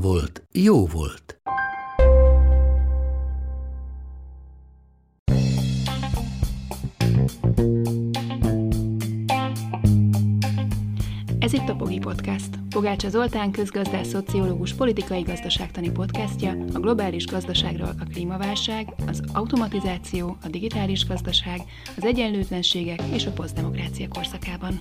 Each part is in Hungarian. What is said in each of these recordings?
volt, jó volt. Ez itt a Pogi Podcast. Pogácsa Zoltán közgazdás, szociológus, politikai gazdaságtani podcastja a globális gazdaságról a klímaválság, az automatizáció, a digitális gazdaság, az egyenlőtlenségek és a posztdemokrácia korszakában.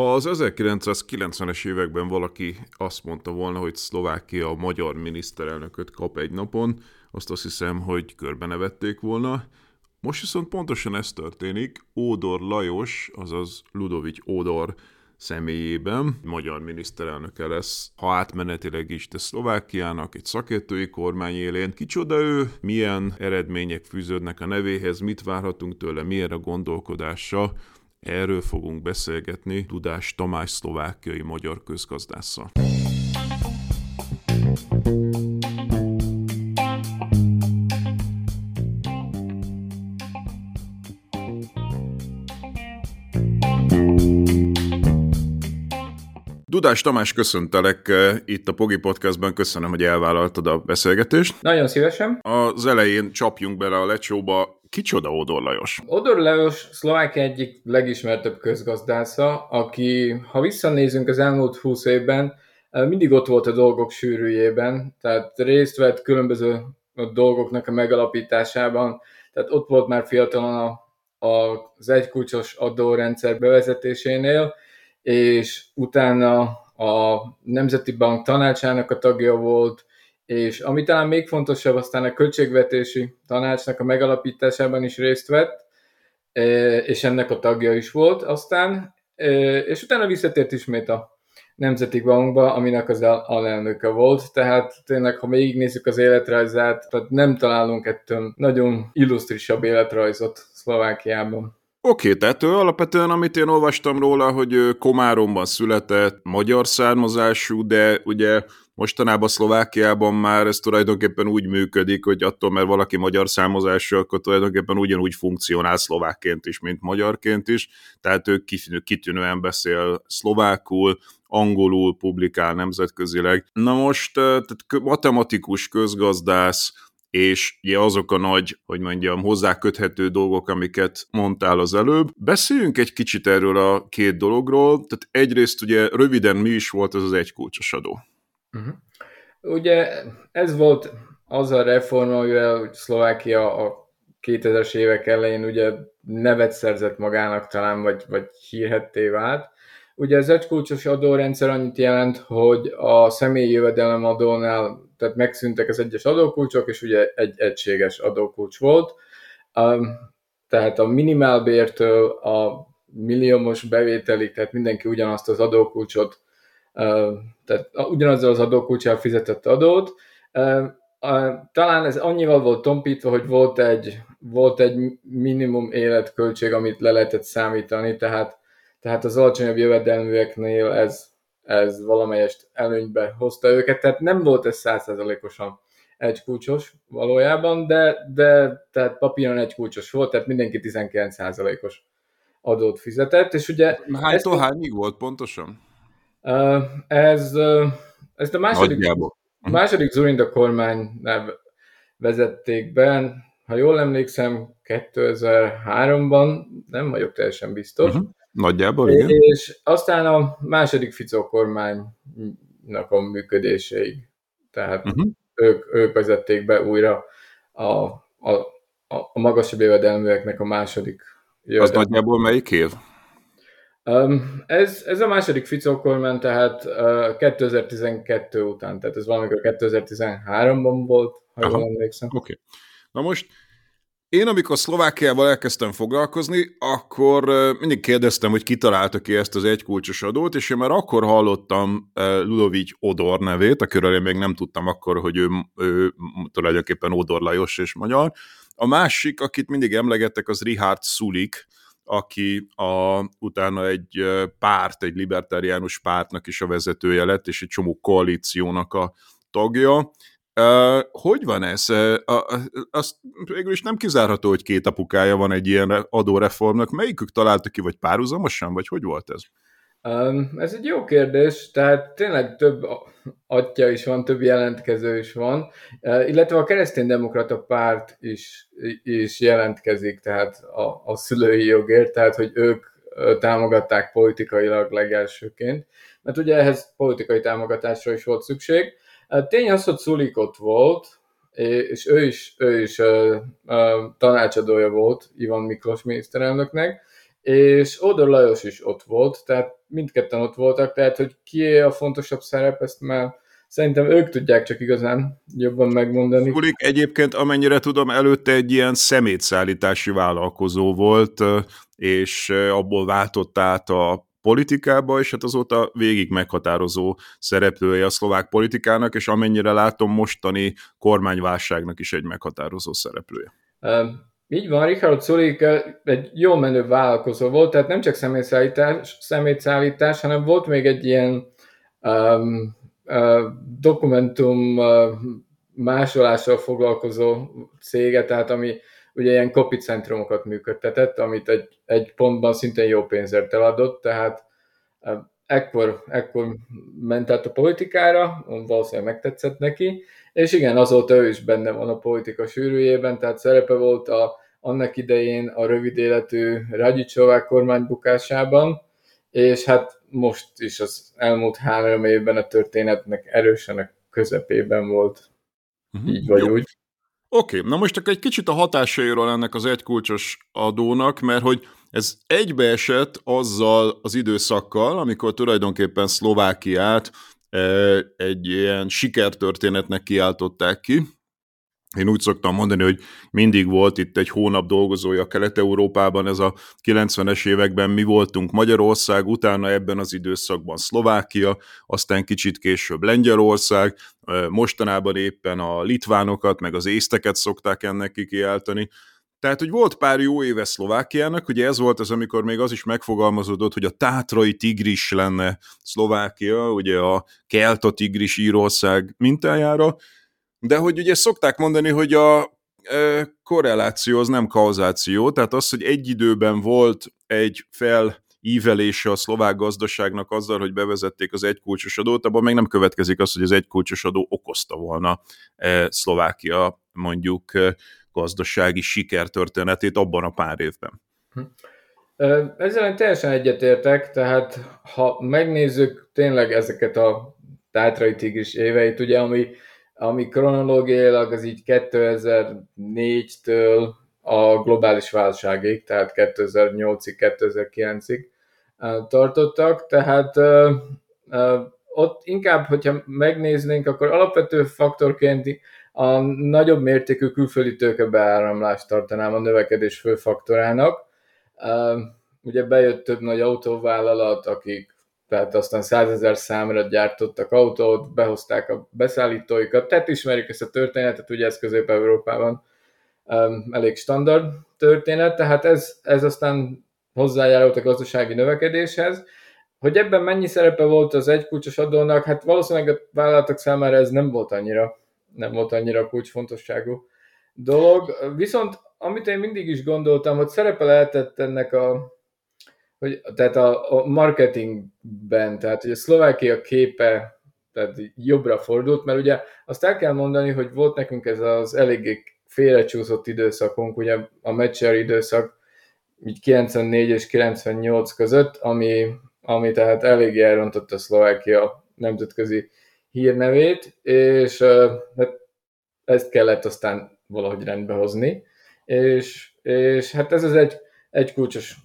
Ha az 1990-es években valaki azt mondta volna, hogy Szlovákia a magyar miniszterelnököt kap egy napon, azt azt hiszem, hogy körbenevették volna. Most viszont pontosan ez történik. Ódor Lajos, azaz Ludovic Ódor személyében magyar miniszterelnöke lesz, ha átmenetileg is, de Szlovákiának egy szakértői kormány élén. Kicsoda ő, milyen eredmények fűződnek a nevéhez, mit várhatunk tőle, milyen a gondolkodása, Erről fogunk beszélgetni Tudás Tamás szlovákiai magyar közgazdásszal. Dudás Tamás, köszöntelek eh, itt a Pogi Podcastban, köszönöm, hogy elvállaltad a beszélgetést. Nagyon szívesen. Az elején csapjunk bele a lecsóba. Kicsoda Odor Lajos? Odor Lajos Szlovákia egyik legismertebb közgazdásza, aki, ha visszanézünk az elmúlt 20 évben, eh, mindig ott volt a dolgok sűrűjében, tehát részt vett különböző dolgoknak a megalapításában, tehát ott volt már fiatalon a, a, az egykulcsos adórendszer bevezetésénél, és utána a Nemzeti Bank tanácsának a tagja volt, és ami talán még fontosabb, aztán a költségvetési tanácsnak a megalapításában is részt vett, e, és ennek a tagja is volt aztán, e, és utána visszatért ismét a Nemzeti Bankba, aminek az alelnöke volt, tehát tényleg, ha végignézzük az életrajzát, tehát nem találunk ettől nagyon illusztrisabb életrajzot Szlovákiában. Oké, okay, tehát ő alapvetően, amit én olvastam róla, hogy Komáromban született, magyar származású, de ugye mostanában Szlovákiában már ez tulajdonképpen úgy működik, hogy attól, mert valaki magyar származású, akkor tulajdonképpen ugyanúgy funkcionál szlovákként is, mint magyarként is, tehát ő kitűnően beszél szlovákul, angolul publikál nemzetközileg. Na most, tehát matematikus, közgazdász, és ugye azok a nagy, hogy mondjam, hozzáköthető dolgok, amiket mondtál az előbb. Beszéljünk egy kicsit erről a két dologról. Tehát egyrészt ugye röviden mi is volt ez az egykulcsos adó? Uh-huh. Ugye ez volt az a reform, amivel Szlovákia a 2000-es évek elején ugye nevet szerzett magának talán, vagy, vagy hírhetté vált. Ugye az egykulcsos adórendszer annyit jelent, hogy a személyi jövedelemadónál tehát megszűntek az egyes adókulcsok, és ugye egy egységes adókulcs volt. Um, tehát a minimálbértől a milliómos bevételig, tehát mindenki ugyanazt az adókulcsot, tehát ugyanazzal az adókulcsal fizetett adót. Talán ez annyival volt tompítva, hogy volt egy, volt egy minimum életköltség, amit le lehetett számítani, tehát, tehát az alacsonyabb jövedelműeknél ez ez valamelyest előnybe hozta őket, tehát nem volt ez százszerzalékosan egy kulcsos valójában, de, de tehát papíron egy kulcsos volt, tehát mindenki 19%-os adót fizetett, és ugye... Hánytól ezt, hányig volt pontosan? Ez, ez a második, Nagyjából. második Zurinda kormány vezették be, ha jól emlékszem, 2003-ban, nem vagyok teljesen biztos, uh-huh. Nagyjából, igen. És aztán a második Ficó kormánynak a működéséig. Tehát uh-huh. ők, ők vezették be újra a, a, a magasabb jövedelműeknek a második jövedelmű. Az nagyjából melyik év? Ez, ez a második Ficó kormány, tehát uh, 2012 után, tehát ez valamikor 2013-ban volt, ha jól emlékszem. Oké. Okay. Na most Én, amikor Szlovákiával elkezdtem foglalkozni, akkor mindig kérdeztem, hogy kitalálta ki ezt az egykulcsos adót, és én már akkor hallottam Ludovic Odor nevét, akiről én még nem tudtam akkor, hogy ő, ő tulajdonképpen Odor Lajos és magyar. A másik, akit mindig emlegettek, az Richard Sulik, aki a, utána egy párt, egy libertáriánus pártnak is a vezetője lett, és egy csomó koalíciónak a tagja. Uh, hogy van ez? Uh, azt végül is nem kizárható, hogy két apukája van egy ilyen adóreformnak. Melyikük találta ki, vagy párhuzamosan, vagy hogy volt ez? Um, ez egy jó kérdés, tehát tényleg több atya is van, több jelentkező is van, uh, illetve a kereszténydemokrata párt is, is jelentkezik, tehát a, a szülői jogért, tehát hogy ők támogatták politikailag legelsőként, mert ugye ehhez politikai támogatásra is volt szükség. Tény az, hogy Szulik ott volt, és ő is, ő is uh, uh, tanácsadója volt Ivan Miklós miniszterelnöknek, és Odor Lajos is ott volt, tehát mindketten ott voltak, tehát hogy ki a fontosabb szerep, ezt már szerintem ők tudják csak igazán jobban megmondani. Szulik egyébként, amennyire tudom, előtte egy ilyen szemétszállítási vállalkozó volt, és abból váltott át a politikába, és hát azóta végig meghatározó szereplője a szlovák politikának, és amennyire látom, mostani kormányválságnak is egy meghatározó szereplője. Um, így van, Richard Sulik egy jó menő vállalkozó volt, tehát nem csak szemétszállítás, szemétszállítás hanem volt még egy ilyen um, uh, dokumentum uh, másolással foglalkozó cége, tehát ami ugye ilyen centrumokat működtetett, amit egy, egy pontban szintén jó pénzért eladott, tehát ekkor, ekkor ment át a politikára, valószínűleg megtetszett neki, és igen, azóta ő is benne van a politika sűrűjében, tehát szerepe volt a, annak idején a rövid életű Radicsovák kormány bukásában, és hát most is az elmúlt három évben a történetnek erősen a közepében volt. Uh-huh. Így vagy Jó. úgy. Oké, okay, na most akkor egy kicsit a hatásairól ennek az egykulcsos adónak, mert hogy ez egybeesett azzal az időszakkal, amikor tulajdonképpen Szlovákiát egy ilyen sikertörténetnek kiáltották ki, én úgy szoktam mondani, hogy mindig volt itt egy hónap dolgozója Kelet-Európában, ez a 90-es években mi voltunk Magyarország, utána ebben az időszakban Szlovákia, aztán kicsit később Lengyelország, mostanában éppen a litvánokat, meg az észteket szokták ennek kikiáltani. Tehát, hogy volt pár jó éve Szlovákiának, ugye ez volt az, amikor még az is megfogalmazódott, hogy a tátrai tigris lenne Szlovákia, ugye a kelta tigris Írország mintájára, de hogy ugye szokták mondani, hogy a korreláció az nem kauzáció, tehát az, hogy egy időben volt egy fel ívelése a szlovák gazdaságnak azzal, hogy bevezették az egykulcsos adót, abban még nem következik az, hogy az egykulcsos adó okozta volna Szlovákia mondjuk gazdasági sikertörténetét abban a pár évben. Hm. Ezzel én teljesen egyetértek, tehát ha megnézzük tényleg ezeket a tátrai tigris éveit, ugye, ami ami kronológiailag az így 2004-től a globális válságig, tehát 2008-ig, 2009-ig tartottak, tehát ott inkább, hogyha megnéznénk, akkor alapvető faktorként a nagyobb mértékű külföldi tőkebeáramlást tartanám a növekedés fő faktorának. Ugye bejött több nagy autóvállalat, akik tehát aztán százezer számra gyártottak autót, behozták a beszállítóikat, tehát ismerjük ezt a történetet, ugye ez Közép-Európában um, elég standard történet, tehát ez, ez aztán hozzájárult a gazdasági növekedéshez. Hogy ebben mennyi szerepe volt az egykulcsos adónak, hát valószínűleg a vállalatok számára ez nem volt annyira, nem volt annyira kulcsfontosságú dolog. Viszont amit én mindig is gondoltam, hogy szerepe lehetett ennek a hogy tehát a, a marketingben, tehát hogy a Szlovákia képe tehát jobbra fordult, mert ugye azt el kell mondani, hogy volt nekünk ez az eléggé félrecsúszott időszakunk, ugye a Meccser időszak így 94 és 98 között, ami, ami tehát eléggé elrontott a Szlovákia nemzetközi hírnevét, és hát ezt kellett aztán valahogy rendbe hozni, és, és hát ez az egy, egy kulcsos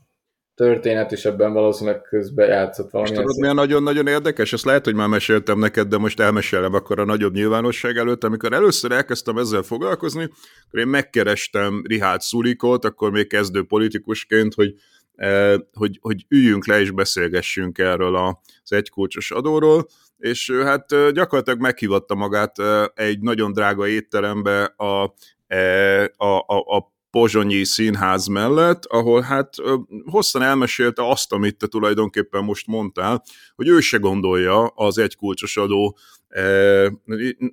történet is ebben valószínűleg közbe játszott valami. És tudod, milyen nagyon-nagyon érdekes? Ezt lehet, hogy már meséltem neked, de most elmesélem akkor a nagyobb nyilvánosság előtt. Amikor először elkezdtem ezzel foglalkozni, akkor én megkerestem Rihát Szulikot, akkor még kezdő politikusként, hogy hogy, hogy üljünk le és beszélgessünk erről az egykulcsos adóról, és hát gyakorlatilag meghívatta magát egy nagyon drága étterembe a, a, a, a Pozsonyi Színház mellett, ahol hát hosszan elmesélte azt, amit te tulajdonképpen most mondtál, hogy ő se gondolja az egykulcsos adó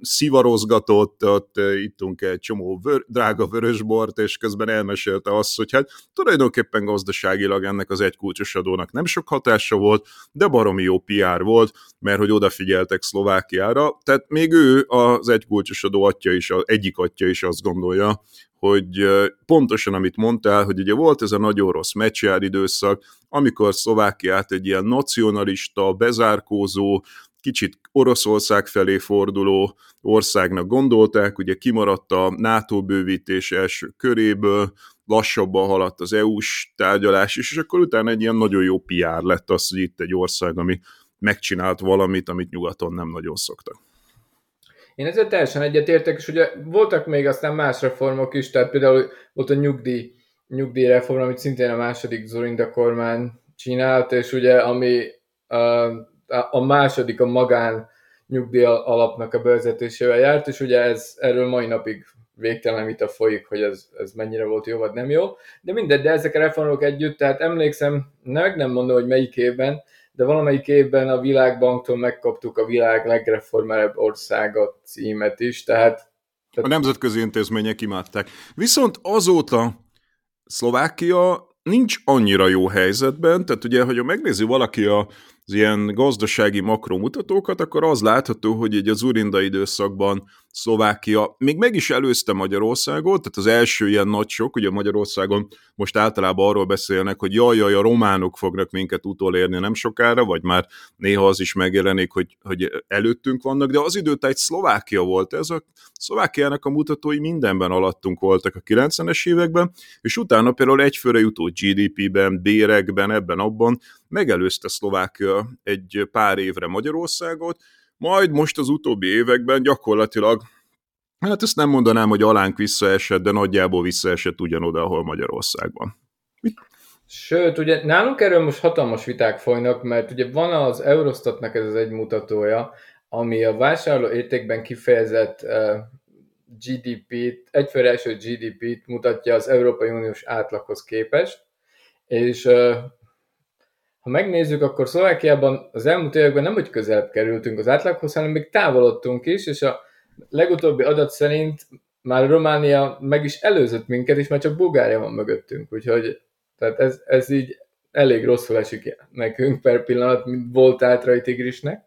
szivarozgatott, ott ittunk egy csomó vör, drága vörösbort, és közben elmesélte azt, hogy hát tulajdonképpen gazdaságilag ennek az egykulcsos adónak nem sok hatása volt, de baromi jó PR volt, mert hogy odafigyeltek Szlovákiára, tehát még ő az egykulcsos adó atya is, egyik atya is azt gondolja, hogy pontosan amit mondtál, hogy ugye volt ez a nagyon rossz meccsjár időszak, amikor Szlovákiát egy ilyen nacionalista, bezárkózó, kicsit Oroszország felé forduló országnak gondolták, ugye kimaradt a NATO bővítés első köréből, lassabban haladt az EU-s tárgyalás is, és akkor utána egy ilyen nagyon jó PR lett az, hogy itt egy ország, ami megcsinált valamit, amit nyugaton nem nagyon szoktak. Én ezzel teljesen egyetértek, és ugye voltak még aztán más reformok is, tehát például volt a nyugdíj, nyugdíjreform, amit szintén a második Zorinda kormány csinált, és ugye ami a második a magán nyugdíj alapnak a bevezetésével járt, és ugye ez erről mai napig végtelen vita folyik, hogy ez, ez mennyire volt jó, vagy nem jó. De mindegy, de ezek a reformok együtt, tehát emlékszem, meg nem mondom, hogy melyik évben, de valamelyik évben a Világbanktól megkaptuk a világ legreformerebb országa címet is, tehát... A nemzetközi intézmények imádták. Viszont azóta Szlovákia nincs annyira jó helyzetben, tehát ugye, hogyha megnézi valaki a az ilyen gazdasági makromutatókat, akkor az látható, hogy egy az Urinda időszakban Szlovákia még meg is előzte Magyarországot, tehát az első ilyen nagy sok, ugye Magyarországon most általában arról beszélnek, hogy jaj, jaj, a románok fognak minket utolérni nem sokára, vagy már néha az is megjelenik, hogy, hogy előttünk vannak, de az időt Szlovákia volt ez, a Szlovákiának a mutatói mindenben alattunk voltak a 90-es években, és utána például egyfőre jutó GDP-ben, bérekben, ebben, abban megelőzte Szlovákia egy pár évre Magyarországot, majd most az utóbbi években gyakorlatilag, hát ezt nem mondanám, hogy alánk visszaesett, de nagyjából visszaesett ugyanoda, ahol Magyarországban. Mit? Sőt, ugye nálunk erről most hatalmas viták folynak, mert ugye van az Eurostatnak ez az egy mutatója, ami a vásárló értékben kifejezett GDP-t, egyfőre első GDP-t mutatja az Európai Uniós átlaghoz képest, és ha megnézzük, akkor Szlovákiában az elmúlt években nem hogy közelebb kerültünk az átlaghoz, hanem még távolodtunk is, és a legutóbbi adat szerint már Románia meg is előzött minket, és már csak Bulgária van mögöttünk, úgyhogy tehát ez, ez így elég rosszul esik nekünk per pillanat, mint volt átrai tigrisnek.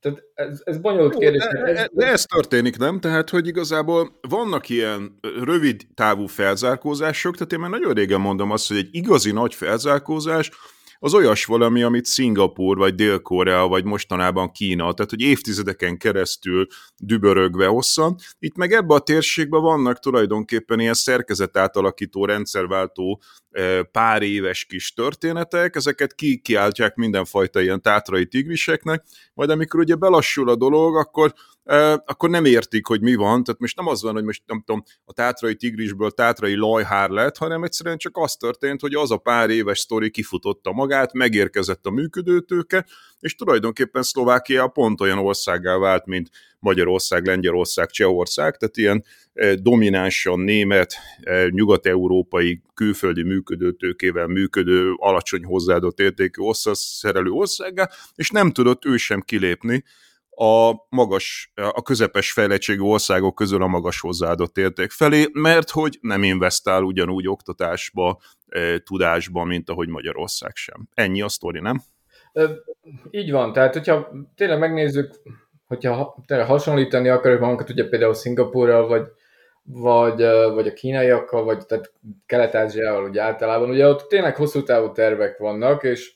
Tehát ez, ez bonyolult Jó, kérdés. De, ez, de ez történik, nem? Tehát, hogy igazából vannak ilyen rövid távú felzárkózások, tehát én már nagyon régen mondom azt, hogy egy igazi nagy felzárkózás, az olyas valami, amit Szingapur, vagy Dél-Korea, vagy mostanában Kína, tehát hogy évtizedeken keresztül dübörögve hosszan. Itt meg ebbe a térségben vannak tulajdonképpen ilyen szerkezet átalakító, rendszerváltó e, pár éves kis történetek, ezeket ki kiáltják mindenfajta ilyen tátrai tigriseknek, majd amikor ugye belassul a dolog, akkor akkor nem értik, hogy mi van, tehát most nem az van, hogy most nem tudom, a tátrai tigrisből tátrai lajhár lett, hanem egyszerűen csak az történt, hogy az a pár éves sztori kifutotta magát, megérkezett a működőtőke, és tulajdonképpen Szlovákia pont olyan országá vált, mint Magyarország, Lengyelország, Csehország, tehát ilyen dominánsan német, nyugat-európai külföldi működőtőkével működő, alacsony hozzáadott értékű szerelő országá, és nem tudott ő sem kilépni a magas, a közepes fejlettségű országok közül a magas hozzáadott érték felé, mert hogy nem investál ugyanúgy oktatásba, e, tudásba, mint ahogy Magyarország sem. Ennyi a sztori, nem? Így van, tehát hogyha tényleg megnézzük, hogyha tényleg hasonlítani akarjuk magunkat, ugye például Szingapúrral, vagy, vagy, vagy a kínaiakkal, vagy tehát Kelet-Ázsiával ugye általában, ugye ott tényleg hosszú távú tervek vannak, és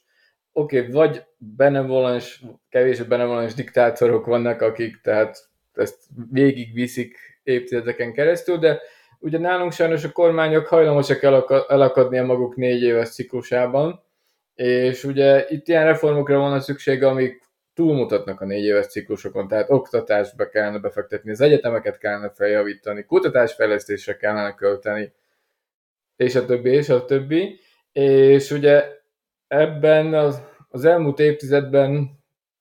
oké, okay, vagy benevolens, kevés benevolens diktátorok vannak, akik tehát ezt végig viszik évtizedeken keresztül, de ugye nálunk sajnos a kormányok hajlamosak elakadni a maguk négy éves ciklusában, és ugye itt ilyen reformokra van a szükség, amik túlmutatnak a négy éves ciklusokon, tehát oktatásba kellene befektetni, az egyetemeket kellene feljavítani, kutatásfejlesztésre kellene költeni, és a többi, és a többi. És ugye ebben az, az elmúlt évtizedben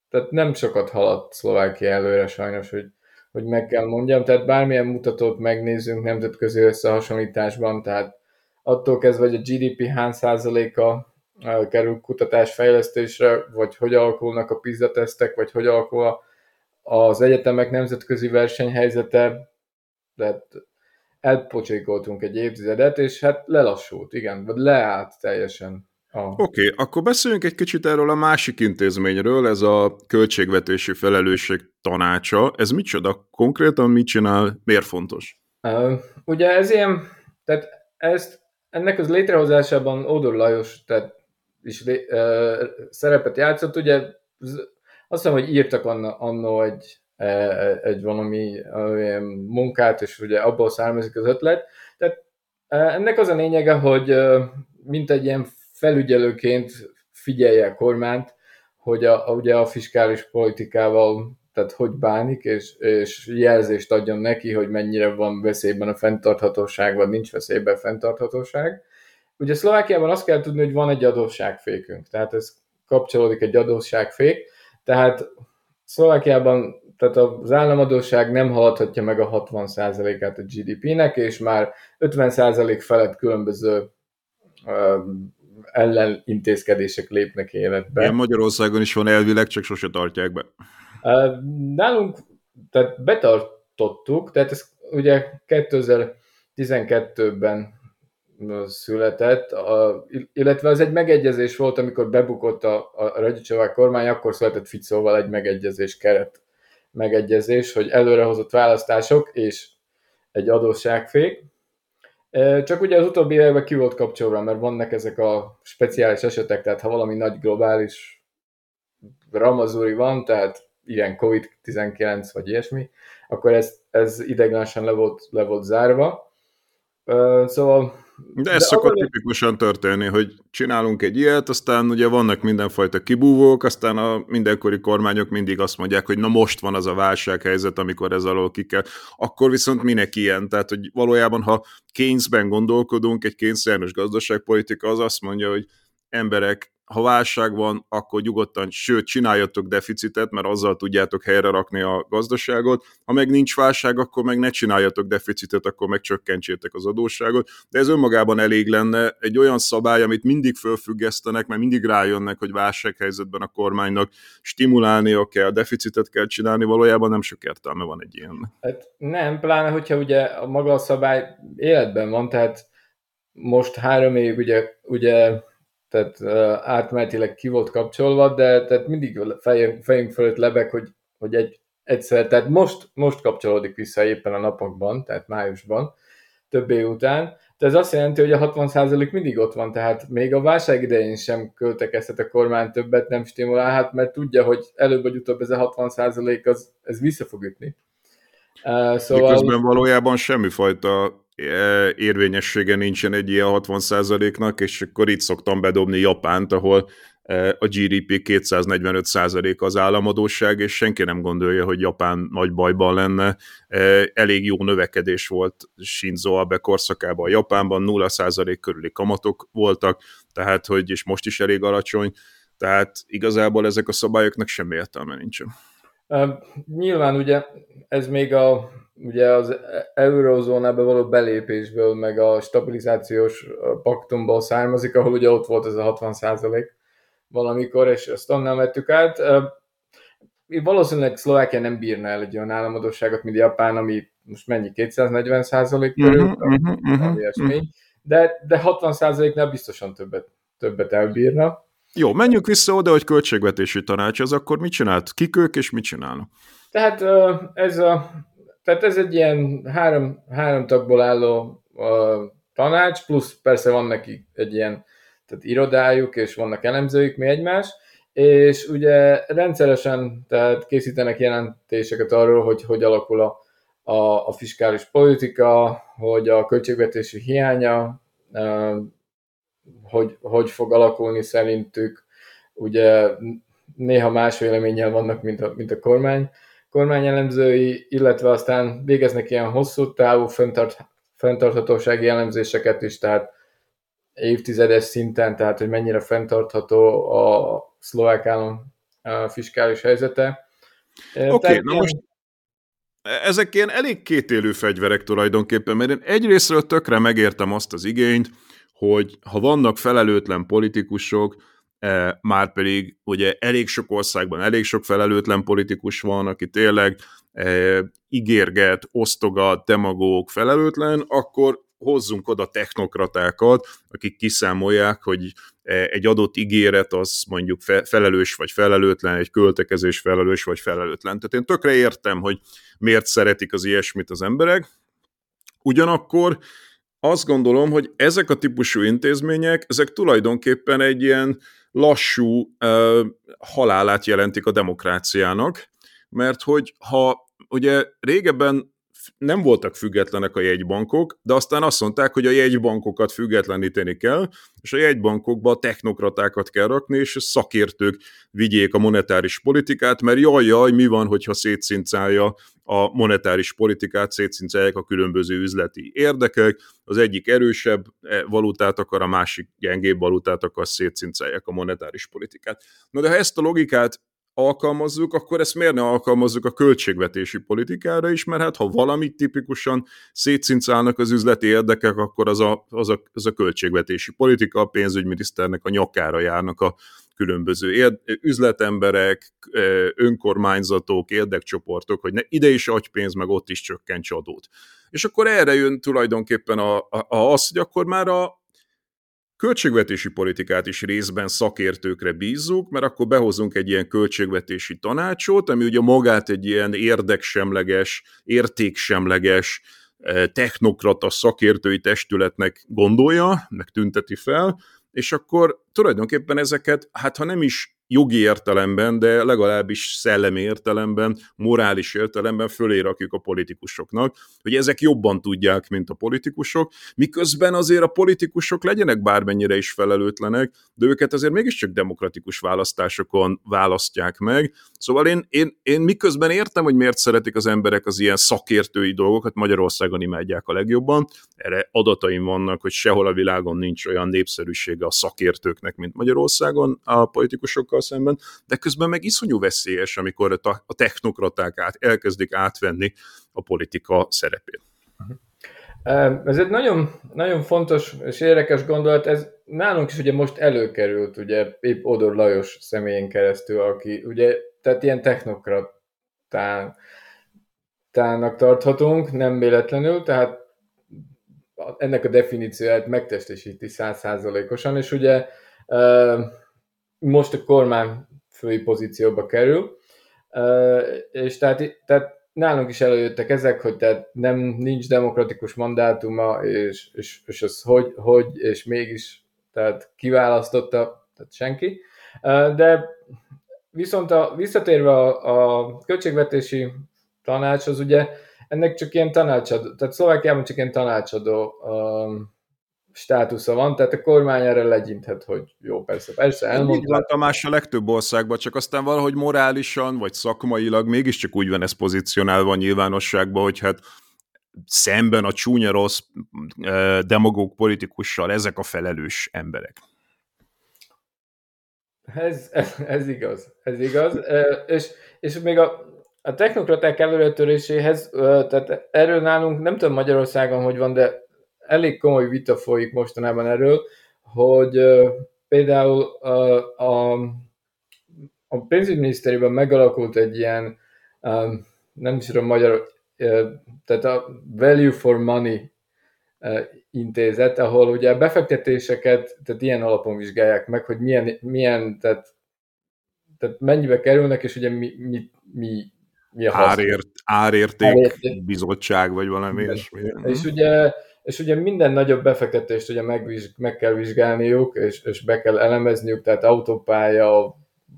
tehát nem sokat haladt Szlovákia előre sajnos, hogy, hogy meg kell mondjam, tehát bármilyen mutatót megnézzünk nemzetközi összehasonlításban, tehát attól kezdve, hogy a GDP hány százaléka kerül kutatásfejlesztésre, vagy hogy alakulnak a PISA tesztek, vagy hogy alakul az egyetemek nemzetközi versenyhelyzete, tehát elpocsékoltunk egy évtizedet, és hát lelassult, igen, vagy leállt teljesen. Oh. Oké, okay, akkor beszéljünk egy kicsit erről a másik intézményről, ez a költségvetési felelősség tanácsa. Ez micsoda? Konkrétan mit csinál? Miért fontos? Uh, ugye ez ilyen, tehát ezt, ennek az létrehozásában Ódor Lajos tehát is uh, szerepet játszott, ugye azt hiszem, hogy írtak anna, annó egy, egy valami munkát, és ugye abból származik az ötlet. Tehát ennek az a lényege, hogy mint egy ilyen felügyelőként figyelje a kormányt, hogy a, a, ugye a fiskális politikával tehát hogy bánik, és, és jelzést adjon neki, hogy mennyire van veszélyben a fenntarthatóság, vagy nincs veszélyben a fenntarthatóság. Ugye Szlovákiában azt kell tudni, hogy van egy adósságfékünk, tehát ez kapcsolódik egy adósságfék, tehát Szlovákiában tehát az államadóság nem haladhatja meg a 60%-át a GDP-nek, és már 50% felett különböző ellenintézkedések lépnek életbe. Igen, Magyarországon is van elvileg, csak sose tartják be. Nálunk tehát betartottuk, tehát ez ugye 2012-ben született, a, illetve az egy megegyezés volt, amikor bebukott a, a Radicsová kormány, akkor született Ficóval egy megegyezés, keret megegyezés, hogy előrehozott választások és egy adósságfék, csak ugye az utóbbi években ki volt kapcsolva, mert vannak ezek a speciális esetek, tehát ha valami nagy globális ramazúri van, tehát ilyen COVID-19 vagy ilyesmi, akkor ez, ez ideiglenesen le volt, le volt zárva. Szóval de ez De szokott ahol... tipikusan történni, hogy csinálunk egy ilyet, aztán ugye vannak mindenfajta kibúvók, aztán a mindenkori kormányok mindig azt mondják, hogy na most van az a válsághelyzet, amikor ez alól ki kell. Akkor viszont minek ilyen? Tehát, hogy valójában, ha Keynesben gondolkodunk, egy Keynesiánus gazdaságpolitika az azt mondja, hogy emberek, ha válság van, akkor nyugodtan, sőt, csináljatok deficitet, mert azzal tudjátok helyre rakni a gazdaságot. Ha meg nincs válság, akkor meg ne csináljatok deficitet, akkor meg csökkentsétek az adósságot. De ez önmagában elég lenne egy olyan szabály, amit mindig fölfüggesztenek, mert mindig rájönnek, hogy válsághelyzetben a kormánynak stimulálnia kell, deficitet kell csinálni, valójában nem sok értelme van egy ilyen. Hát nem, pláne, hogyha ugye a maga a szabály életben van, tehát most három év ugye, ugye tehát átmenetileg ki volt kapcsolva, de tehát mindig fejünk, fejünk fölött lebeg, hogy, hogy egy, egyszer, tehát most, most kapcsolódik vissza éppen a napokban, tehát májusban, több év után, de ez azt jelenti, hogy a 60% mindig ott van, tehát még a válság idején sem költekezhet a kormány többet, nem stimulálhat, mert tudja, hogy előbb vagy utóbb ez a 60% az, ez vissza fog ütni. Uh, szóval... Miközben valójában semmifajta érvényessége nincsen egy ilyen 60%-nak, és akkor itt szoktam bedobni Japánt, ahol a GDP 245% az államadóság, és senki nem gondolja, hogy Japán nagy bajban lenne. Elég jó növekedés volt Shinzo Abe korszakában Japánban, 0% körüli kamatok voltak, tehát hogy, és most is elég alacsony, tehát igazából ezek a szabályoknak semmi értelme nincsen. Nyilván ugye ez még a ugye az eurozónába való belépésből, meg a stabilizációs paktumból származik, ahol ugye ott volt ez a 60 százalék valamikor, és ezt onnan vettük át. Valószínűleg Szlovákia nem bírna el egy olyan államadóságot, mint Japán, ami most mennyi, 240 százalék körül, uh-huh, uh-huh, uh-huh. de, de 60 százaléknál biztosan többet, többet elbírna. Jó, menjünk vissza oda, hogy költségvetési tanács, az akkor mit csinált? Kik ők, és mit csinálnak? Tehát ez a tehát ez egy ilyen három, három tagból álló tanács, plusz persze van neki egy ilyen tehát irodájuk, és vannak elemzőik mi egymás, és ugye rendszeresen tehát készítenek jelentéseket arról, hogy hogy alakul a, a, a fiskális politika, hogy a költségvetési hiánya, hogy, hogy fog alakulni szerintük. Ugye néha más véleménnyel vannak, mint a, mint a kormány, kormányelemzői, illetve aztán végeznek ilyen hosszú távú fenntart, fenntarthatósági elemzéseket is, tehát évtizedes szinten, tehát hogy mennyire fenntartható a szlovák állam fiskális helyzete. Oké, okay, na most ezek ilyen elég kétélű fegyverek tulajdonképpen, mert én egyrésztről tökre megértem azt az igényt, hogy ha vannak felelőtlen politikusok, e, már pedig ugye elég sok országban elég sok felelőtlen politikus van, aki tényleg e, ígérget, osztogat, demagóg, felelőtlen, akkor hozzunk oda technokratákat, akik kiszámolják, hogy e, egy adott ígéret az mondjuk felelős vagy felelőtlen, egy költekezés felelős vagy felelőtlen. Tehát én tökre értem, hogy miért szeretik az ilyesmit az emberek. Ugyanakkor azt gondolom, hogy ezek a típusú intézmények, ezek tulajdonképpen egy ilyen lassú uh, halálát jelentik a demokráciának, mert hogy ha ugye régebben nem voltak függetlenek a jegybankok, de aztán azt mondták, hogy a jegybankokat függetleníteni kell, és a jegybankokba technokratákat kell rakni, és szakértők vigyék a monetáris politikát, mert jaj, jaj, mi van, hogyha szétszincálja a monetáris politikát, szétszincálják a különböző üzleti érdekek, az egyik erősebb e, valutát akar, a másik gyengébb valutát akar, szétszincálják a monetáris politikát. Na de ha ezt a logikát alkalmazzuk, akkor ezt miért ne alkalmazzuk a költségvetési politikára is, mert hát ha valamit tipikusan szétszincálnak az üzleti érdekek, akkor az a, az a, az a költségvetési politika, a pénzügyminiszternek a nyakára járnak a különböző érd, üzletemberek, önkormányzatok, érdekcsoportok, hogy ne, ide is adj pénz, meg ott is csökkents adót. És akkor erre jön tulajdonképpen a, a, a, az, hogy akkor már a, költségvetési politikát is részben szakértőkre bízzuk, mert akkor behozunk egy ilyen költségvetési tanácsot, ami ugye magát egy ilyen érdeksemleges, értéksemleges, eh, technokrata szakértői testületnek gondolja, meg tünteti fel, és akkor tulajdonképpen ezeket, hát ha nem is jogi értelemben, de legalábbis szellemi értelemben, morális értelemben fölé rakjuk a politikusoknak, hogy ezek jobban tudják, mint a politikusok, miközben azért a politikusok legyenek bármennyire is felelőtlenek, de őket azért mégiscsak demokratikus választásokon választják meg. Szóval én, én, én miközben értem, hogy miért szeretik az emberek az ilyen szakértői dolgokat, Magyarországon imádják a legjobban, erre adataim vannak, hogy sehol a világon nincs olyan népszerűsége a szakértőknek, mint Magyarországon a politikusokkal, másokkal szemben, de közben meg iszonyú veszélyes, amikor a technokraták át, elkezdik átvenni a politika szerepét. Ez egy nagyon, nagyon fontos és érdekes gondolat, ez nálunk is ugye most előkerült, ugye épp Odor Lajos személyén keresztül, aki ugye, tehát ilyen technokratának tarthatunk, nem véletlenül, tehát ennek a definícióját megtestesíti százszázalékosan, és ugye most a kormány fői pozícióba kerül, és tehát, tehát nálunk is előjöttek ezek, hogy tehát nem nincs demokratikus mandátuma, és, és, és az hogy, hogy, és mégis tehát kiválasztotta, tehát senki. De viszont a, visszatérve a, a költségvetési tanács, az ugye ennek csak ilyen tanácsadó, tehát Szlovákiában csak ilyen tanácsadó um, státusza van, tehát a kormány erre legyinthet, hogy jó, persze, persze, elmondta. Tamás a legtöbb országban, csak aztán valahogy morálisan, vagy szakmailag mégiscsak úgy van ez pozícionálva a nyilvánosságban, hogy hát szemben a csúnya rossz eh, demagóg politikussal ezek a felelős emberek. Ez, ez, ez igaz, ez igaz, eh, és, és még a, a technokraták előretöréséhez, eh, tehát erről nálunk, nem tudom Magyarországon, hogy van, de elég komoly vita folyik mostanában erről, hogy például uh, a, a pénzügyminisztériumban megalakult egy ilyen, nem is tudom magyar, tehát a Value for Money intézet, ahol ugye a befektetéseket, tehát ilyen alapon vizsgálják meg, hogy milyen, milyen tehát, tehát mennyibe kerülnek, és ugye mi, mi, mi mi a Árért, árérték, árérték bizottság, vagy valami ilyesmi. És ugye és ugye minden nagyobb befektetést ugye megvizs, meg kell vizsgálniuk, és, és be kell elemezniük, tehát autópálya,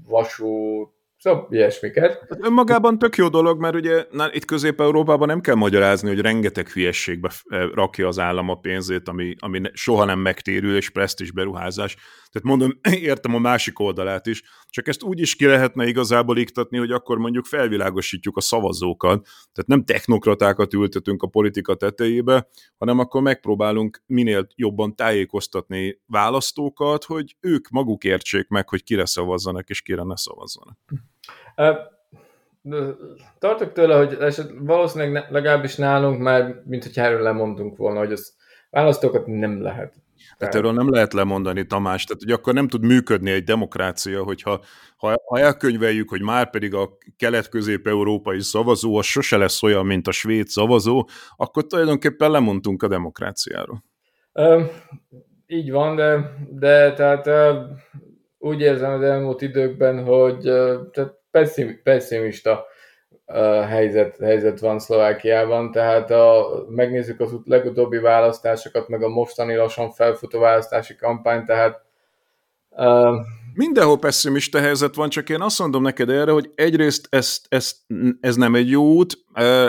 vasút, Szóval ilyesmiket. Hát önmagában tök jó dolog, mert ugye na, itt Közép-Európában nem kell magyarázni, hogy rengeteg hülyességbe rakja az állam a pénzét, ami, ami soha nem megtérül, és presztis beruházás. Tehát mondom, értem a másik oldalát is, csak ezt úgy is ki lehetne igazából iktatni, hogy akkor mondjuk felvilágosítjuk a szavazókat, tehát nem technokratákat ültetünk a politika tetejébe, hanem akkor megpróbálunk minél jobban tájékoztatni választókat, hogy ők maguk értsék meg, hogy kire szavazzanak és kire ne szavazzanak. Tartok tőle, hogy valószínűleg legalábbis nálunk már, mint hogy erről lemondunk volna, hogy az választókat nem lehet. Tehát erről nem lehet lemondani, Tamás, tehát hogy akkor nem tud működni egy demokrácia, hogyha ha, ha elkönyveljük, hogy már pedig a kelet-közép-európai szavazó az sose lesz olyan, mint a svéd szavazó, akkor tulajdonképpen lemondtunk a demokráciáról. Ö, így van, de, de tehát úgy érzem az elmúlt időkben, hogy tehát pessim, pessimista helyzet, helyzet van Szlovákiában, tehát a, megnézzük az legutóbbi választásokat, meg a mostani lassan felfutó választási kampány, tehát uh, Mindenhol pessimista helyzet van, csak én azt mondom neked erre, hogy egyrészt ezt, ezt, ez nem egy jó út,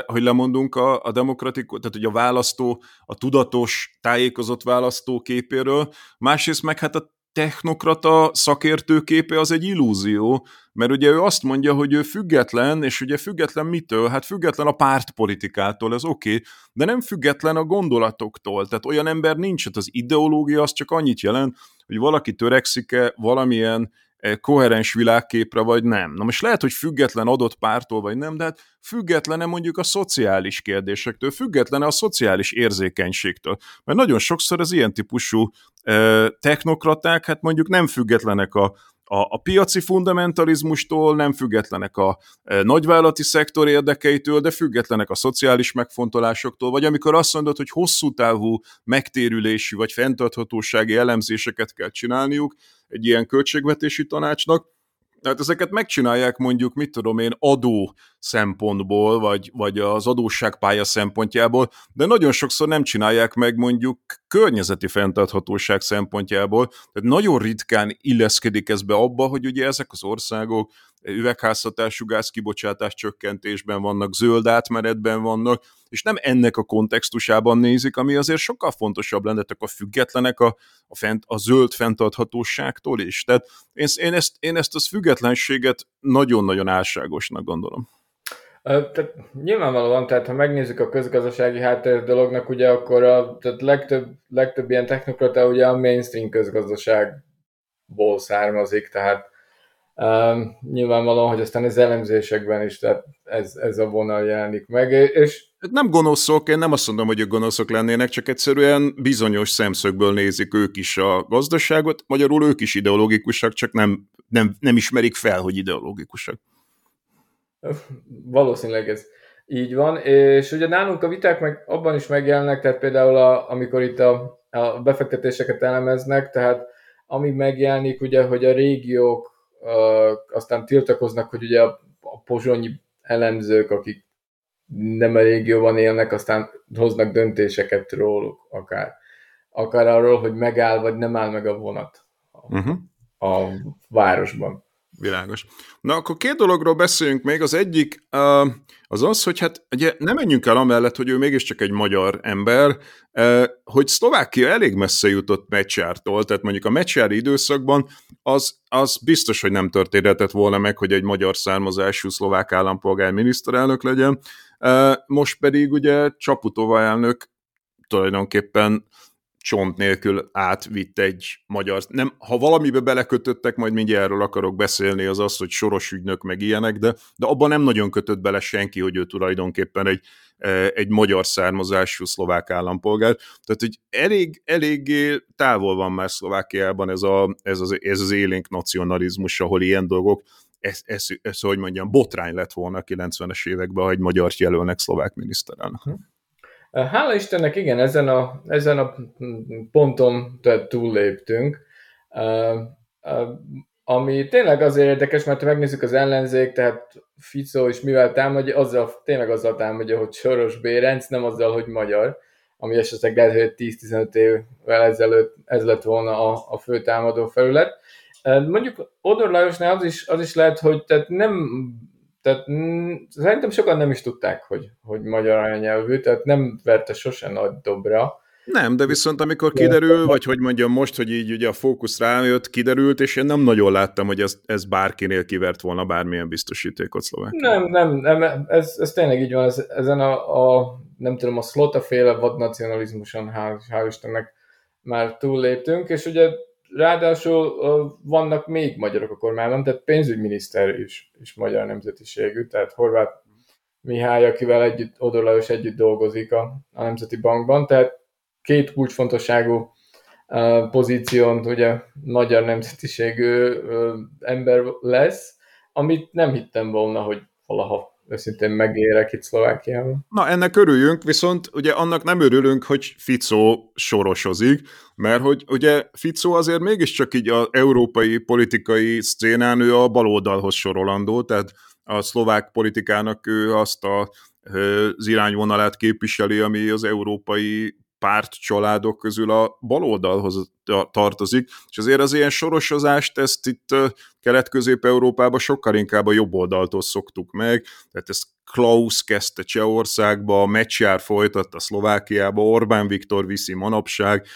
hogy lemondunk a, a demokratikus, tehát hogy a választó, a tudatos, tájékozott választó képéről, másrészt meg hát a technokrata szakértőképe az egy illúzió, mert ugye ő azt mondja, hogy ő független, és ugye független mitől? Hát független a pártpolitikától, ez oké, okay, de nem független a gondolatoktól, tehát olyan ember nincs, hát az ideológia az csak annyit jelent, hogy valaki törekszik-e valamilyen koherens világképre, vagy nem. Na most lehet, hogy független adott pártól, vagy nem, de hát függetlene mondjuk a szociális kérdésektől, függetlene a szociális érzékenységtől. Mert nagyon sokszor az ilyen típusú technokraták, hát mondjuk nem függetlenek a, a, a piaci fundamentalizmustól, nem függetlenek a e, nagyvállalati szektor érdekeitől, de függetlenek a szociális megfontolásoktól, vagy amikor azt mondod, hogy hosszú távú megtérülési vagy fenntarthatósági elemzéseket kell csinálniuk egy ilyen költségvetési tanácsnak, tehát ezeket megcsinálják mondjuk, mit tudom én, adó szempontból, vagy, vagy az adósságpálya szempontjából, de nagyon sokszor nem csinálják meg mondjuk környezeti fenntarthatóság szempontjából, tehát nagyon ritkán illeszkedik ez be abba, hogy ugye ezek az országok üvegházhatású gázkibocsátás csökkentésben vannak, zöld átmenetben vannak, és nem ennek a kontextusában nézik, ami azért sokkal fontosabb lenne, a függetlenek a, a, fent, a zöld fenntarthatóságtól is. Tehát én, én, ezt, én ezt az függetlenséget nagyon-nagyon álságosnak gondolom. Tehát nyilvánvalóan, tehát ha megnézzük a közgazdasági háttér dolognak, ugye akkor a tehát legtöbb, legtöbb ilyen technokrata ugye a mainstream közgazdaságból származik, tehát um, nyilvánvalóan, hogy aztán az elemzésekben is tehát ez, ez a vonal jelenik meg, és nem gonoszok, én nem azt mondom, hogy ők gonoszok lennének, csak egyszerűen bizonyos szemszögből nézik ők is a gazdaságot, magyarul ők is ideológikusak, csak nem, nem, nem ismerik fel, hogy ideológikusak. Valószínűleg ez így van, és ugye nálunk a viták meg abban is megjelennek, tehát például a, amikor itt a, a befektetéseket elemeznek, tehát ami megjelenik ugye, hogy a régiók uh, aztán tiltakoznak, hogy ugye a, a pozsonyi elemzők, akik nem a régióban élnek, aztán hoznak döntéseket róluk, akár, akár arról, hogy megáll vagy nem áll meg a vonat a, uh-huh. a városban. Világos. Na akkor két dologról beszéljünk még. Az egyik az az, hogy hát ugye nem menjünk el amellett, hogy ő mégiscsak egy magyar ember, hogy Szlovákia elég messze jutott Mecsártól, tehát mondjuk a Mecsári időszakban az, az biztos, hogy nem történhetett volna meg, hogy egy magyar származású szlovák állampolgár miniszterelnök legyen. Most pedig ugye Csaputova elnök tulajdonképpen csont nélkül átvitt egy magyar... Nem, ha valamibe belekötöttek, majd mindjárt erről akarok beszélni, az az, hogy soros ügynök meg ilyenek, de, de abban nem nagyon kötött bele senki, hogy ő tulajdonképpen egy, e, egy magyar származású szlovák állampolgár. Tehát, hogy elég, eléggé távol van már Szlovákiában ez, a, ez, az, ez az élénk nacionalizmus, ahol ilyen dolgok ez, ez, ez, hogy mondjam, botrány lett volna a 90-es években, ha egy magyar jelölnek szlovák miniszterelnök. Hála Istennek, igen, ezen a, ezen a ponton túlléptünk, ami tényleg azért érdekes, mert ha megnézzük az ellenzék, tehát Fico is mivel támadja, azzal, tényleg azzal támadja, hogy Soros Bérenc, nem azzal, hogy magyar, ami esetleg lehet, hogy 10-15 évvel ezelőtt ez lett volna a, a fő támadó felület. Mondjuk Odor Lajosnál az is, az is lehet, hogy tehát nem tehát szerintem sokan nem is tudták, hogy, hogy magyar anyanyelvű, tehát nem verte sose nagy dobra. Nem, de viszont amikor kiderül, vagy hogy mondjam most, hogy így ugye a fókusz rájött, kiderült, és én nem nagyon láttam, hogy ez, ez bárkinél kivert volna bármilyen biztosítékot szlovák. Nem, nem, nem ez, ez tényleg így van, ez, ezen a, a nem tudom, a szlota féle vadnacionalizmuson, hál', hál Istennek már túlléptünk, és ugye ráadásul vannak még magyarok a kormányban, tehát pénzügyminiszter is, is magyar nemzetiségű, tehát Horváth Mihály, akivel együtt, Odor együtt dolgozik a, a Nemzeti Bankban, tehát két kulcsfontosságú uh, pozíciónt ugye magyar nemzetiségű ember lesz, amit nem hittem volna, hogy valaha őszintén megérek itt Szlovákiában. Na, ennek örüljünk, viszont ugye annak nem örülünk, hogy Fico sorosozik, mert hogy ugye Fico azért mégiscsak így az európai politikai szcénán ő a baloldalhoz sorolandó, tehát a szlovák politikának ő azt a, az irányvonalát képviseli, ami az európai párt családok közül a baloldalhoz tartozik, és azért az ilyen sorosozást ezt itt Kelet-Közép-Európában sokkal inkább a jobb oldaltól szoktuk meg, tehát ezt Klaus kezdte Csehországba, Mecsár folytatta Szlovákiába, Orbán Viktor viszi manapság,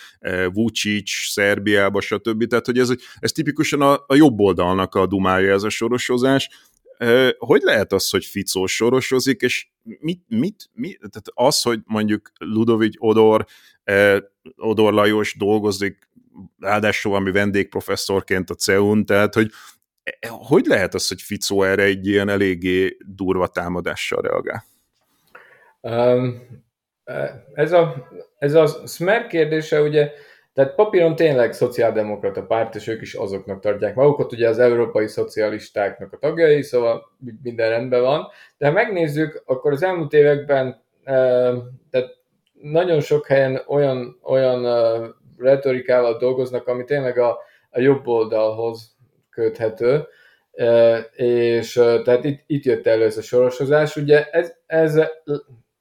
Vucic Szerbiába, stb. Tehát, hogy ez, ez tipikusan a, a jobb oldalnak a dumája ez a sorosozás, hogy lehet az, hogy Ficó sorosozik, és mit, mit, mit tehát az, hogy mondjuk Ludovic Odor, Odor Lajos dolgozik, ráadásul valami vendégprofesszorként a CEUN, tehát hogy e, hogy lehet az, hogy Ficó erre egy ilyen eléggé durva támadással reagál? Um, ez a, ez a Smer kérdése ugye tehát papíron tényleg szociáldemokrata párt, és ők is azoknak tartják magukat, ugye az európai szocialistáknak a tagjai, szóval minden rendben van. De ha megnézzük, akkor az elmúlt években tehát nagyon sok helyen olyan, olyan retorikával dolgoznak, ami tényleg a, a jobb oldalhoz köthető, és tehát itt, itt jött elő ez a sorosozás. Ugye ez, ez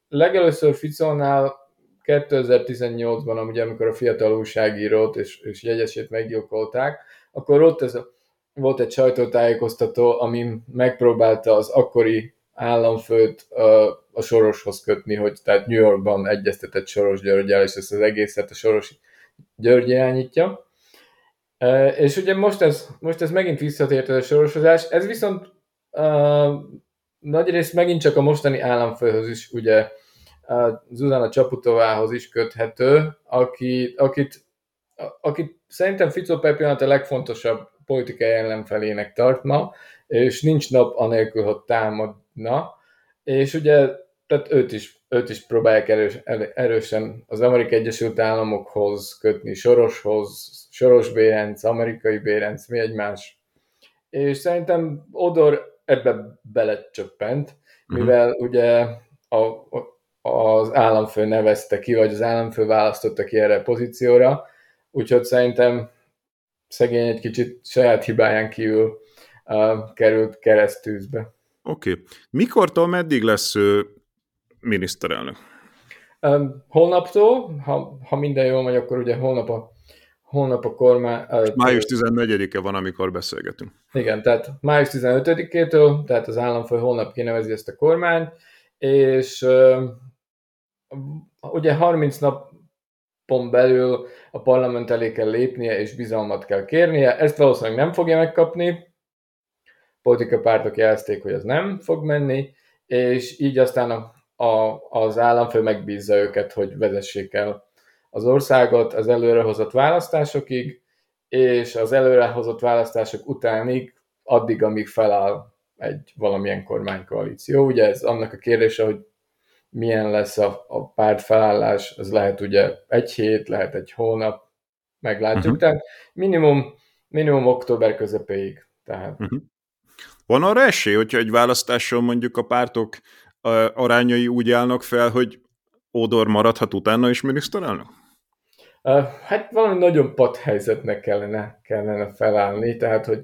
legelőször Ficónál 2018-ban, ugye, amikor a fiatal újságírót és, és jegyesét meggyilkolták, akkor ott ez a, volt egy sajtótájékoztató, ami megpróbálta az akkori államfőt a, a Soroshoz kötni, hogy tehát New Yorkban egyeztetett Soros Györgyel, és ezt az egészet a Soros György irányítja. És ugye most ez, most ez megint visszatért ez a sorosozás, ez viszont uh, nagyrészt megint csak a mostani államfőhöz is ugye Zuzana Csaputovához is köthető, aki, akit, akit szerintem Fico per pillanat a legfontosabb politikai ellenfelének tart ma, és nincs nap anélkül, hogy támadna, és ugye tehát őt is, őt is próbálják erős, erősen az Amerikai Egyesült Államokhoz kötni, Soroshoz, Soros Bérenc, amerikai Bérenc, mi egymás. És szerintem Odor ebbe belecsöppent, mivel uh-huh. ugye a, a az államfő nevezte ki, vagy az államfő választotta ki erre a pozícióra, úgyhogy szerintem szegény egy kicsit saját hibáján kívül uh, került keresztűzbe. Oké. Okay. Mikortól meddig lesz ő miniszterelnök? Um, holnaptól, ha, ha minden jól megy, akkor ugye holnap a, holnap a kormány... Uh, május 14-e van, amikor beszélgetünk. Igen, tehát május 15-től, tehát az államfő holnap kinevezi ezt a kormányt, és uh, ugye 30 napon belül a parlament elé kell lépnie, és bizalmat kell kérnie. Ezt valószínűleg nem fogja megkapni. Politikai pártok jelezték, hogy ez nem fog menni, és így aztán a, a, az államfő megbízza őket, hogy vezessék el az országot az előrehozott választásokig, és az előrehozott választások utánig addig, amíg feláll egy valamilyen kormánykoalíció. Ugye ez annak a kérdése, hogy milyen lesz a, a párt felállás, ez lehet ugye egy hét, lehet egy hónap, meglátjuk, uh-huh. tehát minimum, minimum október közepéig. Tehát. Uh-huh. Van arra esély, hogyha egy választáson mondjuk a pártok arányai úgy állnak fel, hogy Ódor maradhat utána is miniszterelnök? Hát valami nagyon pat helyzetnek kellene, kellene felállni, tehát hogy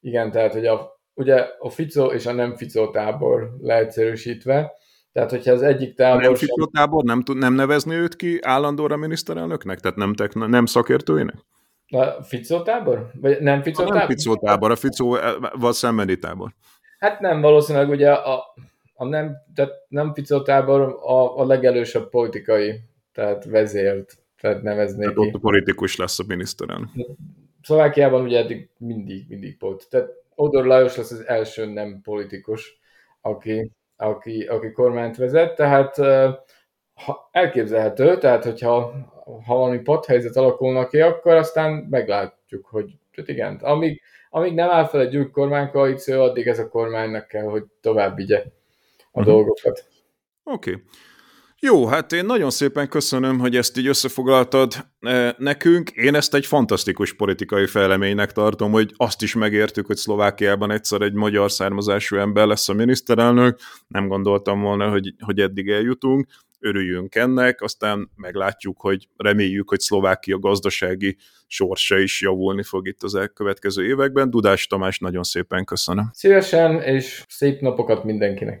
igen, tehát hogy a, ugye a Fico és a nem Fico tábor leegyszerűsítve, tehát, hogyha az egyik tábor... Nem tábor nem, tud, nem nevezni őt ki állandóra miniszterelnöknek? Tehát nem, tek, nem szakértőinek? A Ficó tábor? Vagy nem Ficó a tábor? Nem Ficó tábor, a Ficóval szembeni tábor. Hát nem, valószínűleg ugye a, a nem, tehát nem Ficó tábor a, a legelősebb politikai, tehát vezért, tehát neveznék tehát ott a politikus lesz a miniszterelnök. Szlovákiában ugye eddig mindig, mindig volt. Tehát Odor Lajos lesz az első nem politikus, aki, aki, aki kormányt vezet, tehát ha elképzelhető, tehát hogyha ha valami padhelyzet alakulnak ki, akkor aztán meglátjuk, hogy tehát igen, amíg, amíg nem áll fel egy új kormánykoalíció, addig ez a kormánynak kell, hogy tovább vigye a uh-huh. dolgokat. Oké. Okay. Jó, hát én nagyon szépen köszönöm, hogy ezt így összefoglaltad nekünk. Én ezt egy fantasztikus politikai fejleménynek tartom, hogy azt is megértük, hogy Szlovákiában egyszer egy magyar származású ember lesz a miniszterelnök. Nem gondoltam volna, hogy, hogy eddig eljutunk. Örüljünk ennek, aztán meglátjuk, hogy reméljük, hogy Szlovákia gazdasági sorsa is javulni fog itt az elkövetkező években. Dudás Tamás, nagyon szépen köszönöm. Szívesen, és szép napokat mindenkinek!